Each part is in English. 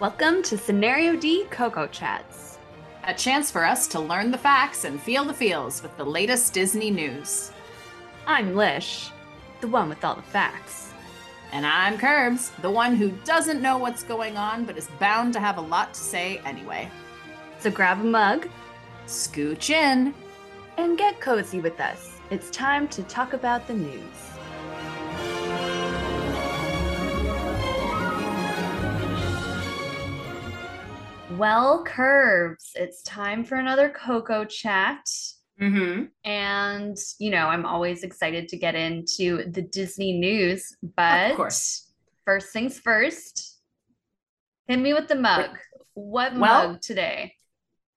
Welcome to Scenario D Coco Chats. A chance for us to learn the facts and feel the feels with the latest Disney news. I'm Lish, the one with all the facts. And I'm Curbs, the one who doesn't know what's going on but is bound to have a lot to say anyway. So grab a mug Scooch in. and get cozy with us. It's time to talk about the news. Well, Curbs, it's time for another Coco chat. Mm-hmm. And, you know, I'm always excited to get into the Disney news, but Of course. first things first, hit me with the mug. What Well- mug today?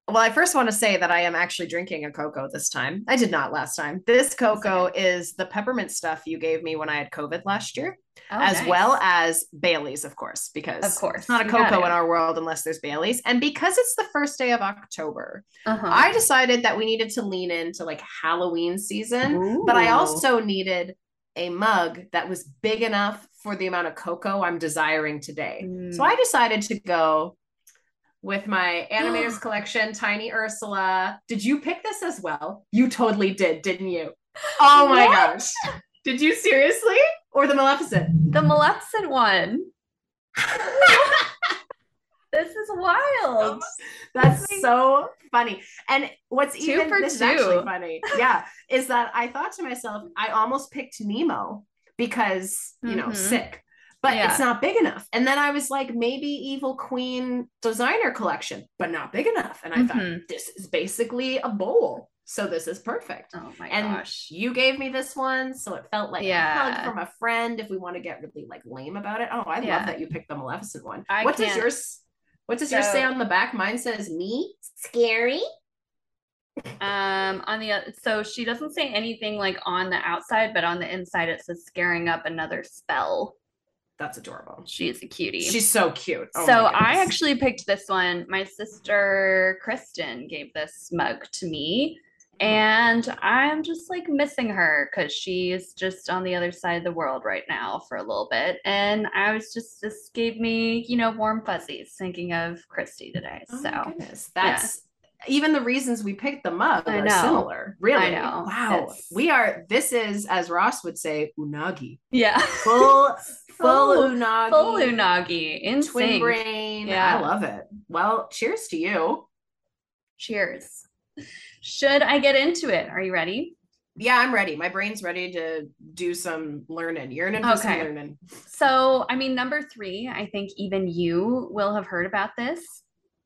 Well, I first want to say that I am actually drinking a cocoa this time. I did not last time. This cocoa is the peppermint stuff you gave me when I had COVID last year, Oh, as nice. well as Bailey's, of course, because Of course, it's not a cocoa in our world unless there's Bailey's. And because it's the first day of October, Uh-huh. I decided that we needed to lean into like Halloween season, but I also needed a mug that was big enough for the amount of cocoa I'm desiring today. So Mm. I decided to go with my animators collection, Tiny Ursula. Did you pick this as well? You totally did, didn't you? Oh my What? gosh. Did you seriously? Or the Maleficent? the Maleficent one. This is wild. That's so funny. And what's Two even this is actually funny, yeah, is that I thought to myself, I almost picked Nemo because you know Mhm. sick, but Yeah. it's not big enough. And then I was like, maybe Evil Queen designer collection, but not big enough. And I thought Mhm. this is basically a bowl, so this is perfect. Oh my and gosh. you gave me this one, so it felt like a Yeah. hug from a friend. If we want to get really like lame about it, oh, I Yeah. love that you picked the Maleficent one. I what does can't- yours? What does yours say on the back? Mine says me scary. Um on the so she doesn't say anything like on the outside, but on the inside it says scaring up another spell. That's adorable. She is a cutie. She's so cute. Oh so I actually picked this one. My sister Kristen gave this mug to me. And I'm just like missing her because she's just on the other side of the world right now for a little bit. And I was just, this gave me, you know, warm fuzzies thinking of Christy today. Oh so goodness. That's even the reasons we picked them up I are know. similar. Really. I know. Wow. It's- We are this is as Ross would say, unagi. yeah. Full full Full- unagi. Full unagi in Twin sync. brain. Yeah. I love it. Well, cheers to you. Cheers. Should I get into it? Are you ready? Yeah, I'm ready. My brain's ready to do some learning. You're some Okay. learning. So, I mean, number three, I think even you will have heard about this.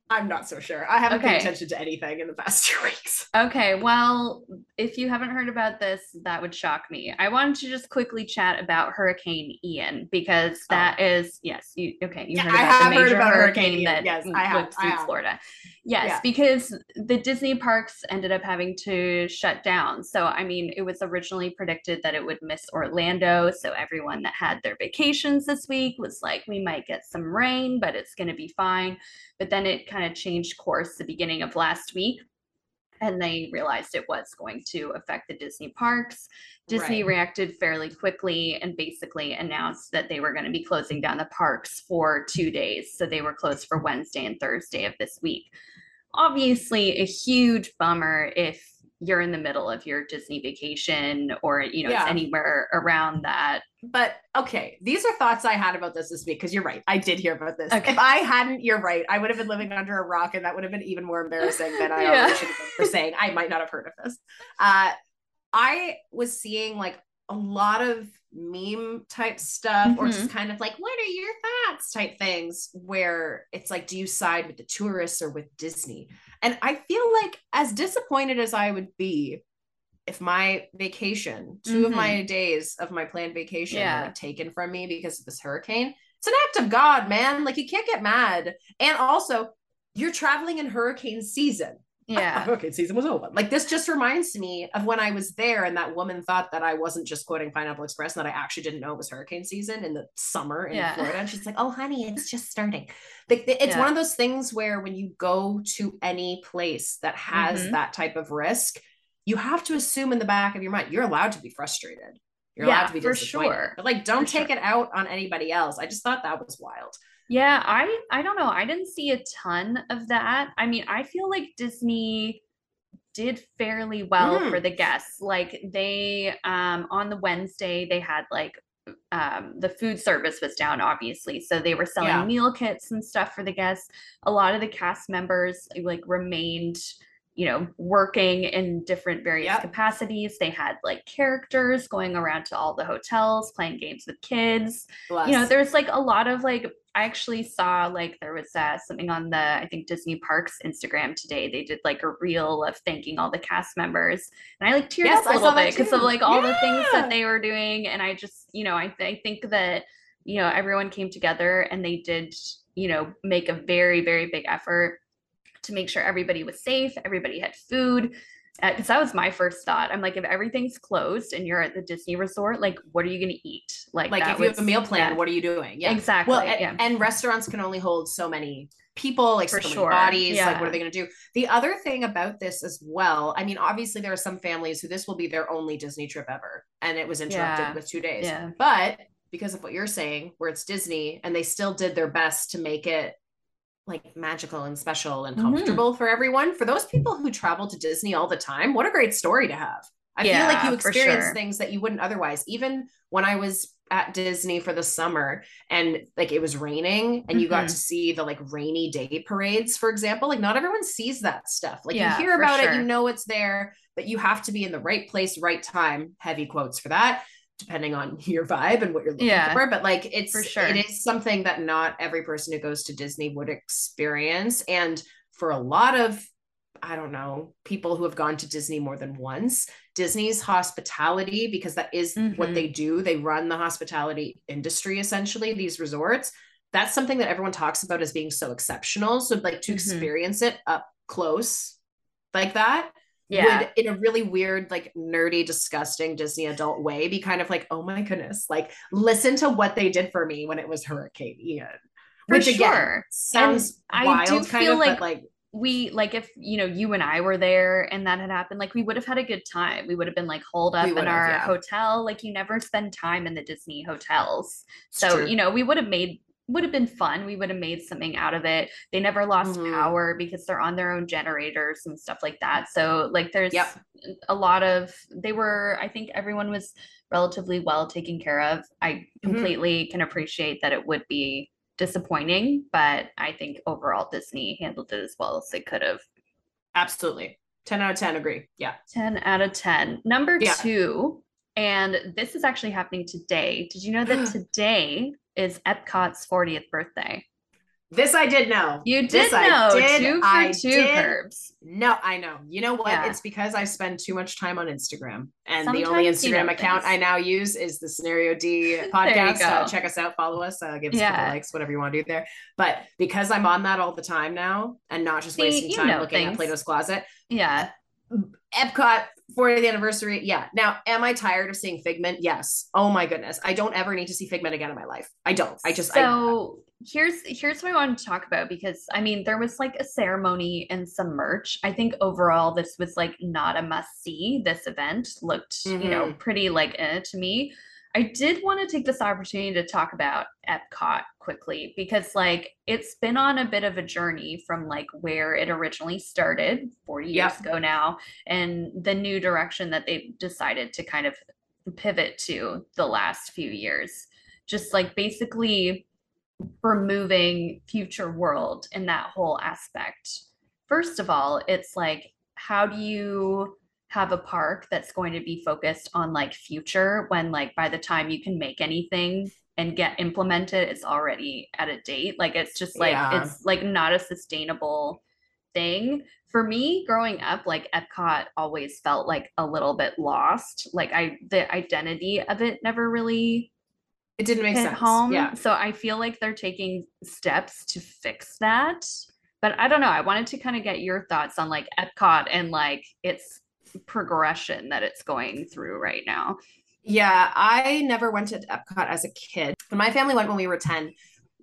I'm not so sure. I haven't Okay. paid attention to anything in the past two weeks. Okay, well, if you haven't heard about this, that would shock me. I wanted to just quickly chat about Hurricane Ian because oh. that is yes, you okay, you Oh. Yeah, heard I about have the heard major about Hurricane hurricane Ian. that Yes, I have, I through have. Florida. Yes, Yeah. because the Disney parks ended up having to shut down. So, I mean, it was originally predicted that it would miss Orlando. So, everyone that had their vacations this week was like, we might get some rain, but it's going to be fine. But then it kind of changed course the beginning of last week. And they realized it was going to affect the Disney parks. Disney Right. reacted fairly quickly and basically announced that they were going to be closing down the parks for two days. So they were closed for Wednesday and Thursday of this week. Obviously, a huge bummer if you're in the middle of your Disney vacation or you know it's anywhere around that. But okay, these are thoughts I had about this this week because you're right. I did hear about this. Okay. If I hadn't, you're right. I would have been living under a rock, and that would have been even more embarrassing than I Yeah. should have been for saying I might not have heard of this. Uh, I was seeing like a lot of meme type stuff, or Mm-hmm. just kind of like, what are your thoughts type things, where it's like, do you side with the tourists or with Disney? And I feel like, as disappointed as I would be if my vacation, 2 of Mhm. my days of my planned vacation Yeah. were taken from me because of this hurricane, it's an act of God, man. Like you can't get mad. And also, you're traveling in hurricane season. Yeah. okay, season was over. Like this just reminds me of when I was there and that woman thought that I wasn't just quoting Pineapple Express and that I actually didn't know it was hurricane season in the summer in Yeah. Florida. And she's like, "Oh, honey, it's just starting." Like it's Yeah. one of those things where when you go to any place that has Mhm. that type of risk, you have to assume in the back of your mind you're allowed to be frustrated. You're Yeah, allowed to be for disappointed. sure. But like don't For take sure. it out on anybody else. I just thought that was wild. Yeah, I I don't know. I didn't see a ton of that. I mean, I feel like Disney did fairly well Mm. for the guests. Like they um on the Wednesday they had like um the food service was down obviously. So they were selling Yeah. meal kits and stuff for the guests. A lot of the cast members like remained you know working in different various Yep. capacities they had like characters going around to all the hotels playing games with kids Bless. you know there's like a lot of like i actually saw like there was uh, something on the i think disney parks instagram today. They did like a reel of thanking all the cast members. And i like teared Yes, up a little bit because of like all the things that they were doing. And i just you know I, I think that you know everyone came together and they did you know make a very very big effort to make sure everybody was safe everybody had food Uh, because that was my first thought i'm like if everything's closed and you're at the disney resort like what are you going to eat like like if you have a meal plan, yeah. what are you doing? Yeah. exactly Well, and, yeah and restaurants can only hold so many people, like For so many sure, bodies. Like, what are they going to do? The other thing about this as well, I mean, obviously, there are some families who this will be their only Disney trip ever, and it was interrupted Yeah. with two days. yeah But because of what you're saying, where it's Disney, and they still did their best to make it like magical and special and Mhm. comfortable for everyone. For those people who travel to Disney all the time, what a great story to have. I feel like you experience sure. things that you wouldn't otherwise. Even when I was at Disney for the summer and like it was raining and you got Mhm. to see the like rainy day parades, for example, like not everyone sees that stuff. Like Yeah, you hear about it, you know it's there, but you have to be in the right place, right time, heavy quotes for that, depending on your vibe and what you're looking Yeah, for. But like it's for sure. it is something that not every person who goes to Disney would experience. And for a lot of I don't know, people who have gone to Disney more than once, Disney's hospitality, because that is what Mhm. they do, they run the hospitality industry essentially, these resorts. That's something that everyone talks about as being so exceptional. So, like, to Mhm. experience it up close like that yeah would, in a really weird, like, nerdy, disgusting Disney adult way, be kind of like, oh my goodness, like, listen to what they did for me when it was Hurricane Ian. For Which again sure. sounds I do kind feel of, like like, we like if you know you and I were there and that had happened, like we would have had a good time. We would have been like holed up in our yeah. hotel. Like you never spend time in the Disney hotels. it's So, true. you know, we would have made would have been fun. We would have made something out of it. They never lost Mhm. power because they're on their own generators and stuff like that. So like there's Yep. a lot of they were I think everyone was relatively well taken care of. I Mhm. completely can appreciate that it would be disappointing, but I think overall Disney handled it as well as they could have. Absolutely. 10 out of 10 agree. Yeah. 10 out of 10. Number Yeah. two, and this is actually happening today. Did you know that today is Epcot's 40th birthday? This I did know. You did This I know. did, two for I two did. curbs. No, I know. You know what? Yeah. It's because I spend too much time on Instagram. And the Sometimes only you Instagram know account things. I now use is the Scenario D podcast. Uh, check us out, follow us, uh, give us a couple likes, whatever you want to do there. But because I'm on that all the time now and not just See, wasting time looking at. Plato's Closet, Yeah. Epcot 40th anniversary. Yeah. Now, am I tired of seeing Figment? Yes. Oh my goodness. I don't ever need to see Figment again in my life. I don't. I just, I, so here's here's what I wanted to talk about because I mean there was like a ceremony and some merch. I think overall this was like not a must see. This event looked you know Mhm. pretty like eh to me. I did want to take this opportunity to talk about Epcot quickly because like it's been on a bit of a journey from like where it originally started 40 years Yep. ago now and the new direction that they've decided to kind of pivot to the last few years. Just like basically removing future world in that whole aspect. First of all, it's like how do you have a park that's going to be focused on like future when like by the time you can make anything and get implemented it's already at a date like it's just like Yeah. it's like not a sustainable thing for me growing up like epcot always felt like a little bit lost like i the identity of it never really it didn't make sense. home. Yeah. So I feel like they're taking steps to fix that. But I don't know. I wanted to kind of get your thoughts on like Epcot and like its progression that it's going through right now. Yeah, I never went to Epcot as a kid. When my family went when we were 10,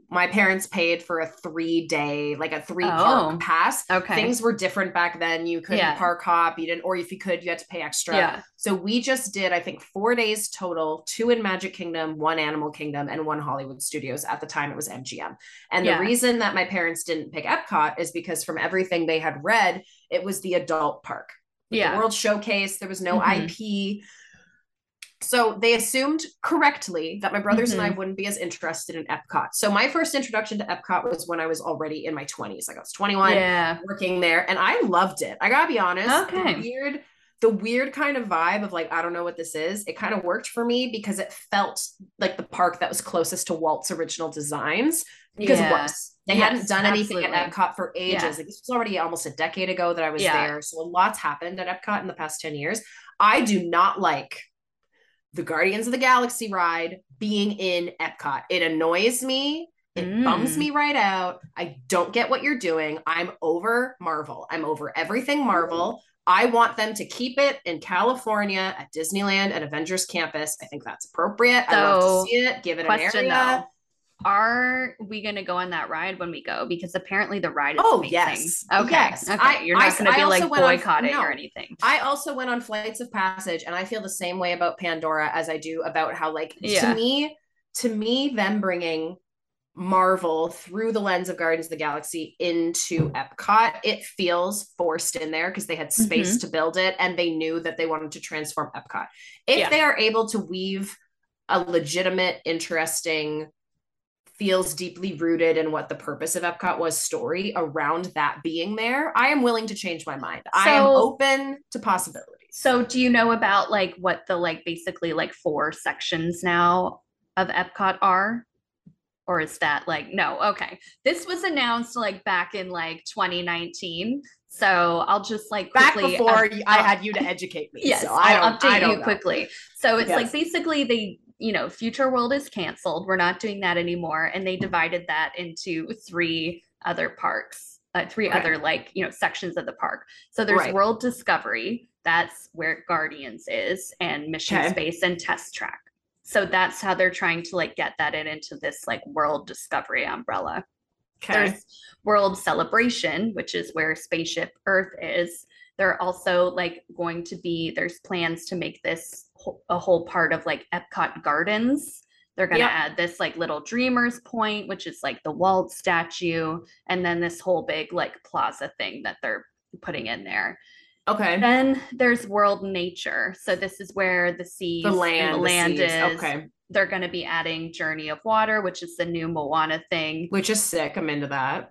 my parents paid for a three day, like a three park Oh, pass. Okay. Things were different back then. You couldn't Yeah. park hop, you didn't, or if you could, you had to pay extra. yeah. So we just did, I think, four days total two in Magic Kingdom, one Animal Kingdom, and one Hollywood Studios. At the time, it was MGM. And Yeah. the reason that my parents didn't pick Epcot is because from everything they had read, it was the adult park. Yeah. The World Showcase, there was no Mhm. IP. So they assumed correctly that my brothers and I Mhm. wouldn't be as interested in Epcot. So my first introduction to Epcot was when I was already in my 20s. Like I was 21 Yeah. working there and I loved it. I gotta be honest. Okay. Weird, the weird kind of vibe of like, I don't know what this is. It kind of worked for me because it felt like the park that was closest to Walt's original designs because yeah. it was. They Yes, hadn't done anything at. Epcot for ages. Yeah. Like this was already almost a decade ago that I was Yeah. there. So a lot's happened at Epcot in the past 10 years. I do not like the Guardians of the Galaxy ride being in Epcot. It annoys me. It bums Mm. me right out. I don't get what you're doing. I'm over Marvel. I'm over everything Marvel. I want them to keep it in California at Disneyland at Avengers Campus. I think that's appropriate. I love to see it. Give it an area. though. Are we going to go on that ride when we go? Because apparently the ride is Oh, amazing. yes. Okay. Yes. Okay. I- You're not going to be like went on- boycotting no. or anything. I also went on Flights of Passage and I feel the same way about Pandora as I do about how like Yeah. to me to me them bringing Marvel through the lens of Guardians of the Galaxy into Epcot it feels forced in there because they had space Mm-hmm. to build it and they knew that they wanted to transform Epcot. If Yeah. they are able to weave a legitimate interesting feels deeply rooted in what the purpose of Epcot was story around that being there, I am willing to change my mind. I am open to possibilities. So do you know about like what the like basically like four sections now of Epcot are? Or is that like no, okay. This was announced like back in like 2019. So I'll just like Back before up- I had you to educate me. Yes, so I I'll don't, I update don't you know. quickly. So it's like basically they, you know, Future World is canceled. We're not doing that anymore, and they divided that into three other parks, uh, three Okay. other like you know sections of the park. So there's Right. World Discovery. That's where Guardians is, and Mission Okay. Space and Test Track. So that's how they're trying to like get that in into this like World Discovery umbrella. Okay. There's World Celebration, which is where Spaceship Earth is. They're also like going to be, there's plans to make this a whole part of like Epcot Gardens. They're going to Yep. add this like little Dreamers Point, which is like the Walt statue, and then this whole big like plaza thing that they're putting in there. Okay. Then there's World Nature. So this is where the seas The and land, the the land seas. is. Okay. They're going to be adding Journey of Water, which is the new Moana thing. Which is sick. I'm into that.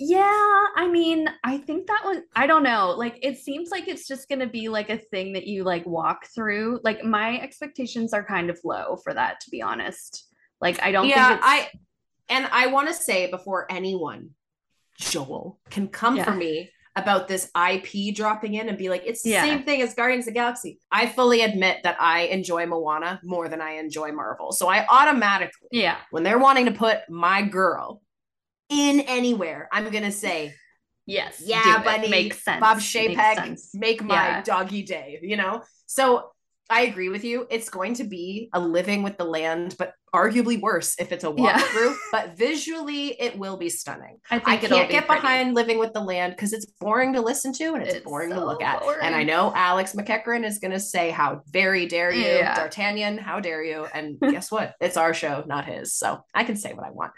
Yeah, I mean, I think that was, I don't know. Like, it seems like it's just going to be like a thing that you like walk through. Like, my expectations are kind of low for that, to be honest. Like, I don't yeah, I and I want to say before anyone, Joel, can come for me about this IP dropping in and be like, it's the Yeah. same thing as Guardians of the Galaxy. I fully admit that I enjoy Moana more than I enjoy Marvel. So I automatically, yeah, when they're wanting to put my girl in anywhere, I'm gonna say, yes. yeah, buddy, Makes sense. Bob Chapek, make my Yeah. doggy day, you know? So I agree with you. It's going to be a living with the land, but arguably worse if it's a Yeah. walkthrough. but visually, it will be stunning. I I can't be get pretty. behind living with the land because it's boring to listen to and it's, It's boring to look at. And I know Alex McEachran is going to say, How very dare you, Yeah. D'Artagnan, how dare you? And guess what? It's our show, not his. So I can say what I want.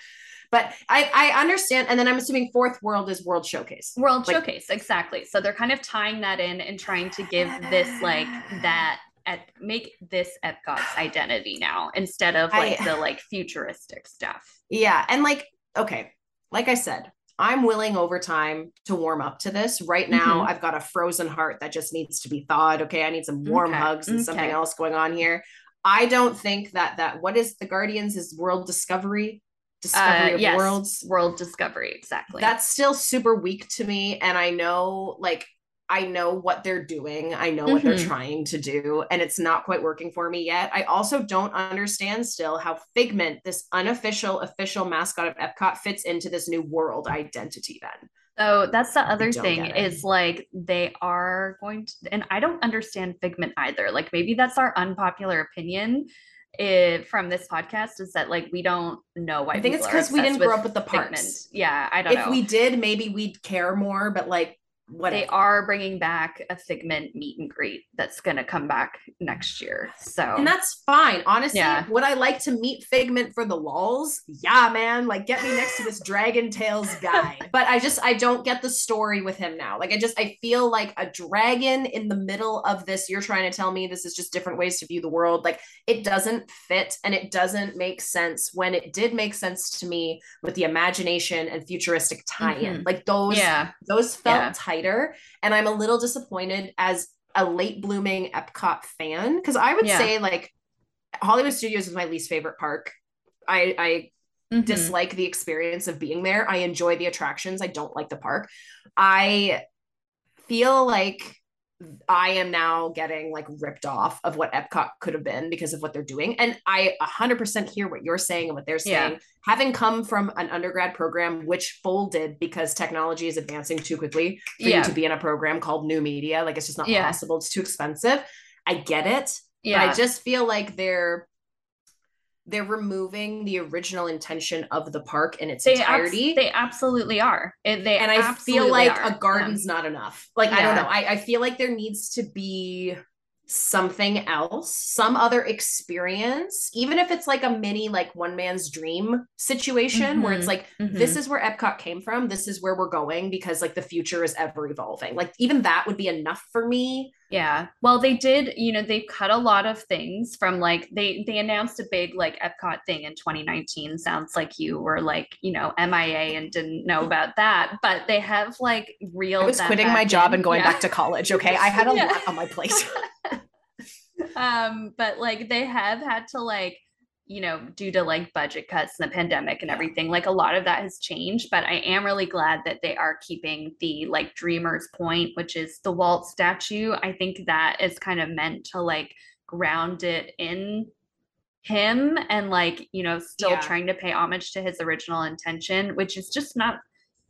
But I, I understand. And then I'm assuming Fourth World is World Showcase. World Like- Showcase, exactly. So they're kind of tying that in and trying to give this like that at make this Epcot's identity now instead of like I- the like futuristic stuff. Yeah. And like, okay, like I said, I'm willing over time to warm up to this. Right now, Mhm. I've got a frozen heart that just needs to be thawed. Okay. I need some warm Okay, hugs and something else going on here. I don't think that that what is the Guardians is world discovery, discovery Uh, of yes, worlds. World Discovery, exactly. That's still super weak to me. And I know like I know what they're doing. I know what they're Mhm. trying to do, and it's not quite working for me yet. I also don't understand still how Figment, this unofficial official mascot of Epcot, fits into this new world identity then. so that's the other thing it. is like they are going to, and I don't understand Figment either. Like maybe that's our unpopular opinion. eh, from this podcast is that like we don't know why. I think it's because we didn't grow up with the Figment. Yeah, I don't know. If know. we did, maybe we'd care more, but like they are bringing back a Figment meet and greet that's gonna come back next year. So And that's fine. Honestly, Yeah. would I like to meet Figment for the lulls? Yeah, man. Like, get me next to this Dragon Tales guy. but I just, I don't get the story with him now. Like, I just, I feel like a dragon in the middle of this. You're trying to tell me this is just different ways to view the world. Like, it doesn't fit and it doesn't make sense when it did make sense to me with the imagination and futuristic tie-in. Mhm. Like those, yeah, those felt Yeah. And i'm a little disappointed as a late blooming epcot fan because i would Yeah. say like hollywood studios is my least favorite park i i Mhm. dislike the experience of being there i enjoy the attractions i don't like the park i feel like I am now getting like ripped off of what Epcot could have been because of what they're doing. And I 100% hear what you're saying and what they're Yeah. saying. Having come from an undergrad program, which folded because technology is advancing too quickly for Yeah. you to be in a program called new media, like it's just not Yeah. possible. It's too expensive. I get it. yeah, But I just feel like they're they're removing the original intention of the park in its they abs- entirety they absolutely are. It- they and I feel like are. a garden's not enough. Like I don't know. I, I feel like there needs to be something else, some other experience, even if it's like a mini like one man's dream situation where it's Mhm. like Mhm. this is where Epcot came from, this is where we're going because like the future is ever evolving. Like even that would be enough for me. Yeah. Well, they did, you know, they cut a lot of things from like they they announced a big like Epcot thing in 2019. Sounds like you were like, you know, MIA and didn't know about that, but they have like real I was quitting my job and going back to college, okay? I had a Yeah. lot on my plate. um but like they have had to like you know due to like budget cuts and the pandemic and everything like a lot of that has changed but i am really glad that they are keeping the like dreamers point which is the walt statue i think that is kind of meant to like ground it in him and like you know still Yeah. trying to pay homage to his original intention which is just not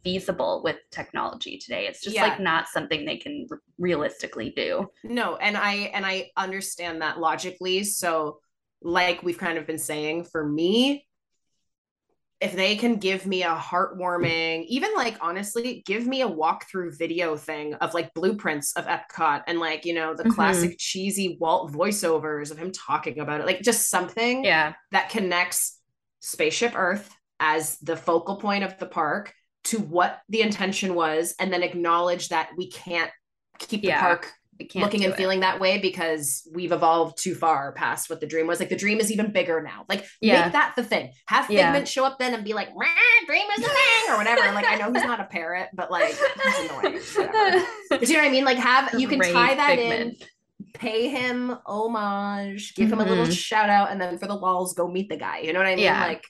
feasible with technology today it's just Yeah. like not something they can r- realistically do No, and I and I understand that logically. So, like we've kind of been saying, for me, if they can give me a heartwarming, even like honestly, give me a walkthrough video thing of like blueprints of Epcot and like, you know, the Mhm. classic cheesy Walt voiceovers of him talking about it, like just something yeah that connects Spaceship Earth as the focal point of the park to what the intention was, and then acknowledge that we can't keep the Yeah. park looking and it. feeling that way because we've evolved too far past what the dream was. Like the dream is even bigger now. Like Yeah. make that the thing. Have Yeah. Figment show up then and be like, "Meh, "Dream is the thing" or whatever. Like I know he's not a parrot, but like he's annoying. Whatever. But you know what I mean? Like have you can Great tie that Figment. in, pay him homage, give him a little Mhm. shout out, and then for the walls, go meet the guy. You know what I mean? Yeah. Like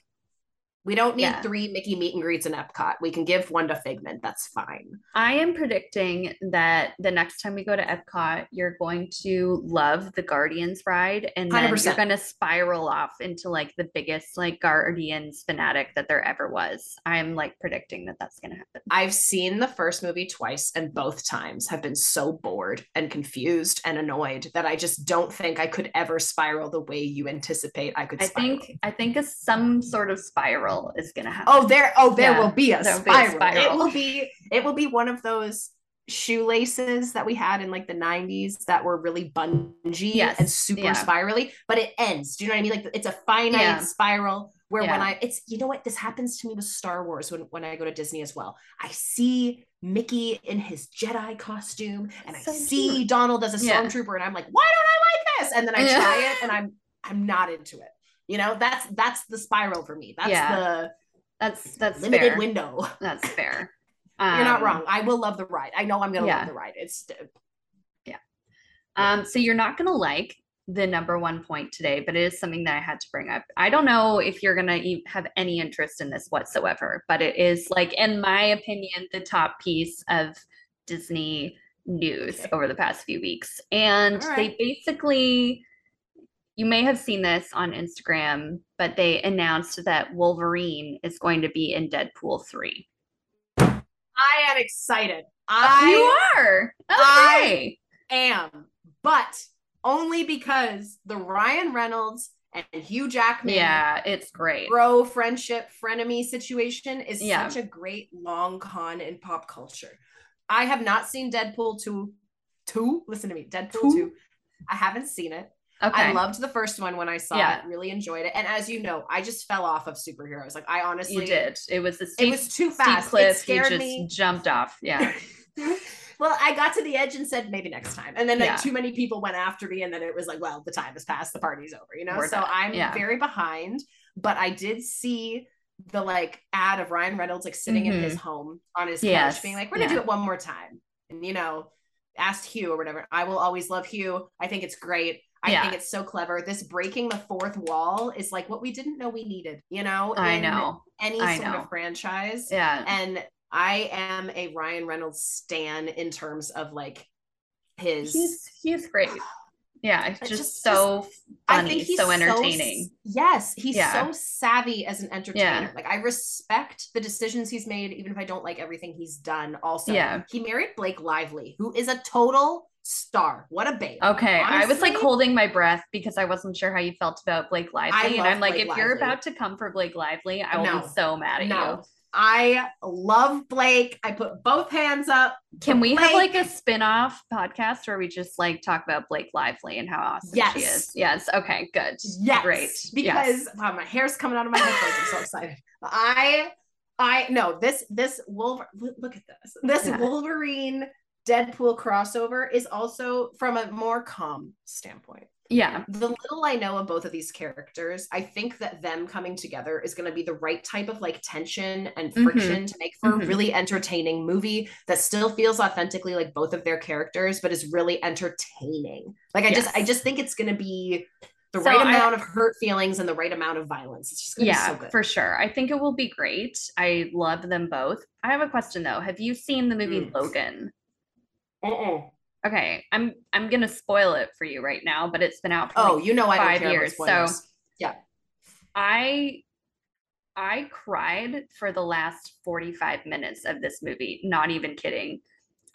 we don't need Yeah. three Mickey meet and greets in Epcot. We can give one to Figment. That's fine. I am predicting that the next time we go to Epcot, you're going to love the Guardians ride, and then you are going to spiral off into like the biggest like Guardians fanatic that there ever was. I'm like predicting that that's going to happen. I've seen the first movie twice, and both times have been so bored and confused and annoyed that I just don't think I could ever spiral the way you anticipate I could. I Spiral. think I think a, some sort of spiral is going to happen. Oh, there! Oh, there Yeah, will be a there'll be a spiral. It will be. It will be one of those shoelaces that we had in like the 90s that were really bungee Yes, and super yeah. spirally, but it ends. Do you know what I mean? Like it's a finite Yeah. spiral where when I it's you know what this happens to me with Star Wars when when I go to Disney as well. I see Mickey in his Jedi costume and I So see cute. Donald as a Yeah. stormtrooper and I'm like, why don't I like this? And then I Yeah. try it and I'm I'm not into it. You know, that's that's the spiral for me. That's Yeah. That's the that's limited fair. window. That's fair. You're not Um, wrong. I will love the ride. I know I'm gonna yeah. love the ride. It's yeah. Um, so you're not gonna like the number one point today, but it is something that I had to bring up. I don't know if you're gonna have any interest in this whatsoever, but it is like, in my opinion, the top piece of Disney news Okay. over the past few weeks. And All they basically, you may have seen this on Instagram, but they announced that Wolverine is going to be in Deadpool 3. I am excited. I you are oh, I- am, but only because the Ryan Reynolds and Hugh Jackman. Yeah, it's great. Bro friendship frenemy situation is Yeah. such a great long con in pop culture. I have not seen Deadpool 2. 2? Listen to me. Deadpool Two? 2. I haven't seen it. Okay. I loved the first one when I saw Yeah. it. Really enjoyed it. And as you know, I just fell off of superheroes. Like I honestly you did. It was a It was too steep fast. It cliff. You scared just me. jumped off. Yeah. well, I got to the edge and said maybe next time. And then like Yeah. too many people went after me and then it was like, well, the time has passed, the party's over, you know? We're so done. I'm Yeah. very behind, but I did see the like ad of Ryan Reynolds like sitting in his mm-hmm. home on his Yes. couch being like, we're gonna do it one more time. And you know, asked Hugh or whatever. I will always love Hugh. I think it's great. I Yeah. think it's so clever. This breaking the fourth wall is like what we didn't know we needed, you know, I know. any I sort know. of franchise. Yeah. And I am a Ryan Reynolds stan in terms of like his He's he's great. Yeah, it's just, just- so I funny, think he's so entertaining. yes, he's Yeah. so savvy as an entertainer. Yeah. Like I respect the decisions he's made, even if I don't like everything he's done. Also, Yeah. he married Blake Lively, who is a total star. What a babe. Okay, I was like holding my breath because I wasn't sure how you felt about Blake Lively, and I'm like, Blake if you're about to come for Blake Lively, I will No. be so mad at No. you. I love Blake. I put both hands up. Can we have like a spin-off podcast where we just like talk about Blake Lively and how awesome she is? Yes. Okay, good. Yes, Great. Because Yes. wow, my hair's coming out of my headphones. I'm so excited. I, I no this this Wolver. Look at this. This Yeah. Wolverine Deadpool crossover is also from a more calm standpoint. Yeah. The little I know of both of these characters, I think that them coming together is going to be the right type of like tension and Mhm. friction to make for Mhm. a really entertaining movie that still feels authentically like both of their characters, but is really entertaining. Like I just, I just think it's going to be the So right I- amount of hurt feelings and the right amount of violence. It's just Yeah, be so good. for sure. I think it will be great. I love them both. I have a question though. Have you seen the movie Mm. Logan? Mm-mm. Okay, I'm I'm gonna spoil it for you right now, but it's been out for Oh, like you know I don't five years, so- yeah, I I cried for the last 45 minutes of this movie. Not even kidding.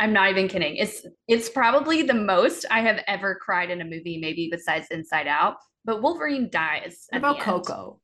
I'm not even kidding. It's it's probably the most I have ever cried in a movie, maybe besides Inside Out. But Wolverine dies. What about. Coco?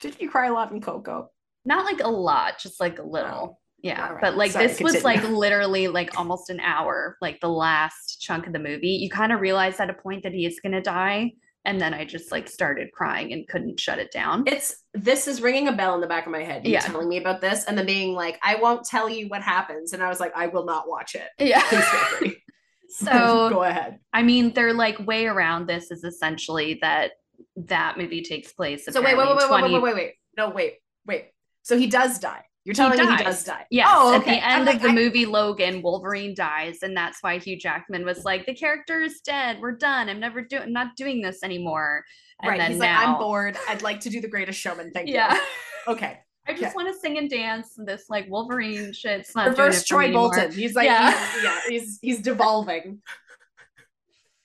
Did you cry a lot in Coco? Not like a lot, just like a little. Yeah. Right. But like Sorry, this was like literally like almost an hour, like the last chunk of the movie. You kind of realize at a point that he is gonna die. And then I just like started crying and couldn't shut it down. It's this is ringing a bell in the back of my head. You Yeah. telling me about this and then being like, I won't tell you what happens. And I was like, I will not watch it. Please yeah. feel free. so go ahead. I mean, they're like way around this is essentially that that movie takes place. So wait, wait, wait, in wait, wait, wait, wait, wait. No, wait, wait. So he does die. You're He telling me he does die. Yes, Oh, at okay. the I'm end like, of the I- movie, Logan, Wolverine dies, and that's why Hugh Jackman was like, "The character is dead. We're done. I'm never doing, I'm not doing this anymore." And right. then He's now, like, I'm bored. I'd like to do the greatest showman. Thank Yeah, you. Okay. I just Okay. want to sing and dance. And this like Wolverine shit's not Reverse Troy. Bolton. He's like, Yeah. he's, yeah, he's he's devolving.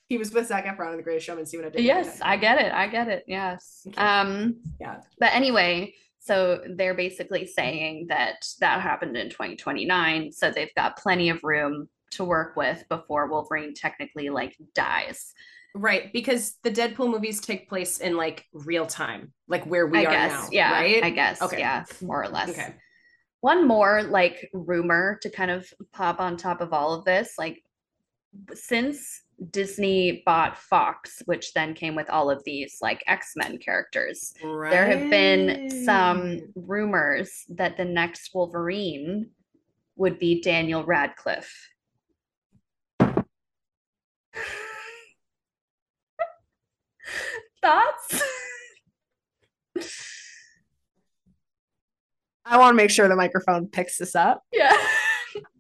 he was with Zac Efron in The Greatest Showman. See what I did? Yes, I get it. I get it. Yes. Okay. Um. Yeah. But anyway, so they're basically saying that that happened in 2029, so they've got plenty of room to work with before Wolverine technically like dies. Right, because the Deadpool movies take place in like real time, like where we I are guess. now. yeah. Right. I guess. Okay. Yeah. More or less. Okay. One more like rumor to kind of pop on top of all of this, like since Disney bought Fox, which then came with all of these like X-Men characters, Right. there have been some rumors that the next Wolverine would be Daniel Radcliffe. Thoughts? I want to make sure the microphone picks this up. yeah.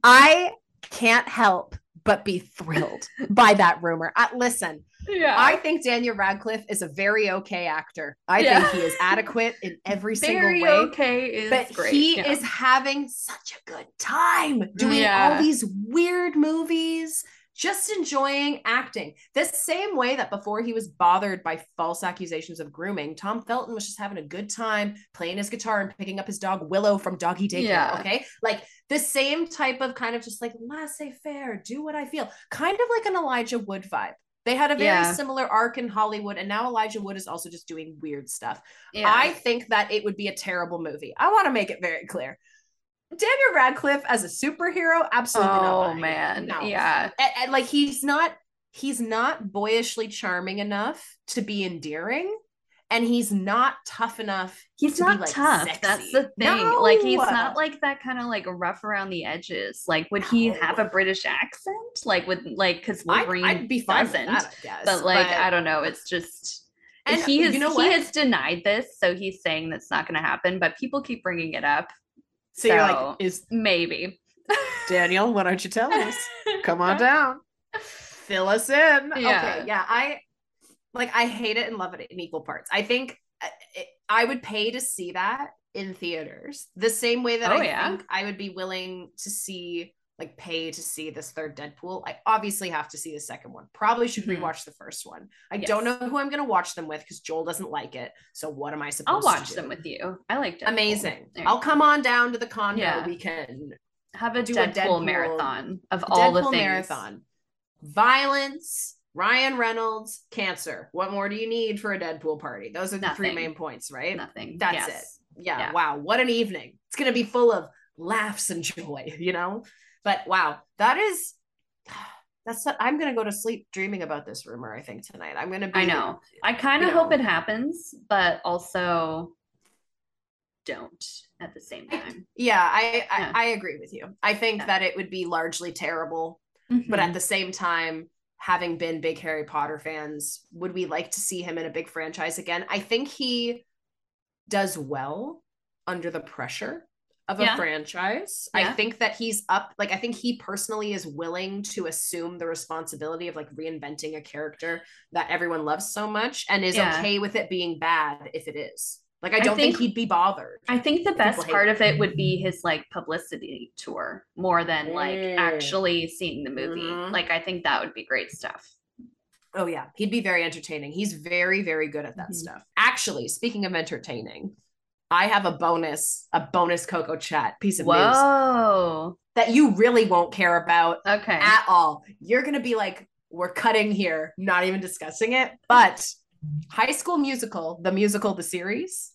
I can't help but be thrilled by that rumor. I, listen, Yeah. I think Daniel Radcliffe is a very okay actor. I Yeah. think he is adequate in every Very single way. okay is But great. he yeah. is having such a good time doing all these weird movies, just enjoying acting. The same way that before he was bothered by false accusations of grooming, Tom Felton was just having a good time playing his guitar and picking up his dog Willow from Doggy Daycare. Yeah. Okay. Like the same type of kind of just like laissez faire, do what I feel, kind of like an Elijah Wood vibe. They had a very Yeah. similar arc in Hollywood, and now Elijah Wood is also just doing weird stuff. Yeah. I think that it would be a terrible movie. I want to make it very clear. Daniel Radcliffe as a superhero, absolutely not. oh buying man. No. Yeah. And, and, like he's not he's not boyishly charming enough to be endearing, and he's not tough enough. He's to be, not like, tough. sexy. That's the thing. Like he's not like that kind of like rough around the edges. Like would he have a British accent? Like would like because I'd, I'd be fine doesn't. that, guess. but like I don't know. It's just And he has you know he has denied this, so he's saying that's not going to happen. But people keep bringing it up. So you're like, is Maybe. Daniel? Why don't you tell us? Come on down. Fill us in. Yeah. Okay. Yeah. I like I hate it and love it in equal parts. I think uh, it, I would pay to see that in theaters the same way that Oh, I yeah. think I would be willing to see like pay to see this third Deadpool. I obviously have to see the second one. Probably should Mhm. rewatch the first one. I don't know who I'm going to watch them with because Joel doesn't like it. So what am I supposed to do? I'll watch them with you. I like Deadpool. Amazing. I'll come on down to the condo. Yeah. We can have a do Deadpool, a Deadpool- marathon of all the Deadpool things. marathon. Violence, Ryan Reynolds, cancer. What more do you need for a Deadpool party? Those are the three main points, right? Nothing. That's Yes. it. Yeah, Yeah. Wow. What an evening. It's going to be full of laughs and joy, you know? But wow, that is. That's I'm gonna go to sleep dreaming about this rumor. I think tonight I'm gonna be. I know. I kind you of hope it happens, but also don't at the same time. Yeah, I I, Yeah. I agree with you. I think Yeah. that it would be largely terrible, but Mhm. at the same time having been big harry potter fans would we like to see him in a big franchise again i think he does well under the pressure of a Yeah. franchise i think that he's up like i think he personally is willing to assume the responsibility of like reinventing a character that everyone loves so much and is Yeah. okay with it being bad if it is like i I don't think, think- he'd be bothered I think the best part of it would be his like publicity tour more than like Mm. actually seeing the movie. Mhm. Like I think that would be great stuff. Oh yeah, he'd be very entertaining. He's very very good at that Mhm. stuff. Actually, speaking of entertaining, I have a bonus a bonus Coco chat piece of news Whoa. that you really won't care about Okay. at all. You're going to be like we're cutting here, not even discussing it. But High School Musical, the musical the series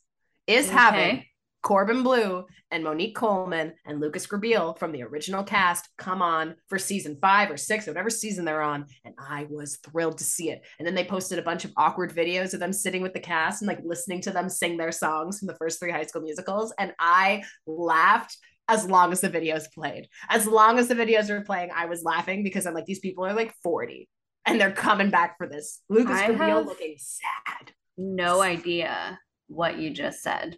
is having Okay. Corbin Bleu and Monique Coleman and Lucas Grabeel from the original cast come on for season five or six, or whatever season they're on. And I was thrilled to see it. And then they posted a bunch of awkward videos of them sitting with the cast and like listening to them sing their songs from the first three high school musicals. And I laughed as long as the videos played. As long as the videos were playing, I was laughing because I'm like, these people are like 40 and they're coming back for this. Lucas Grabeel looking sad. No idea what you just said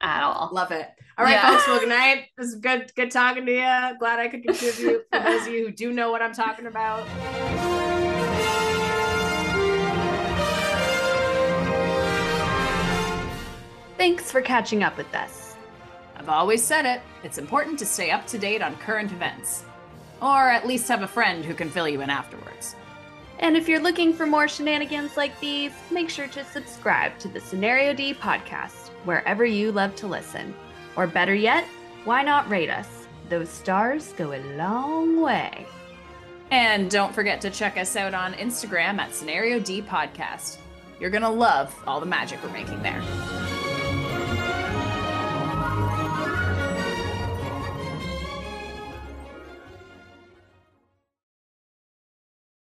at all. Love it. All right, Yeah. folks. Well, good night. This is good. Good talking to you. Glad I could contribute. For those of you who do know what I'm talking about. Thanks for catching up with us. I've always said it. It's important to stay up to date on current events. Or at least have a friend who can fill you in afterwards. And if you're looking for more shenanigans like these, make sure to subscribe to the Scenario D podcast wherever you love to listen. Or better yet, why not rate us? Those stars go a long way. And don't forget to check us out on Instagram at Scenario D Podcast. You're gonna love all the magic we're making there.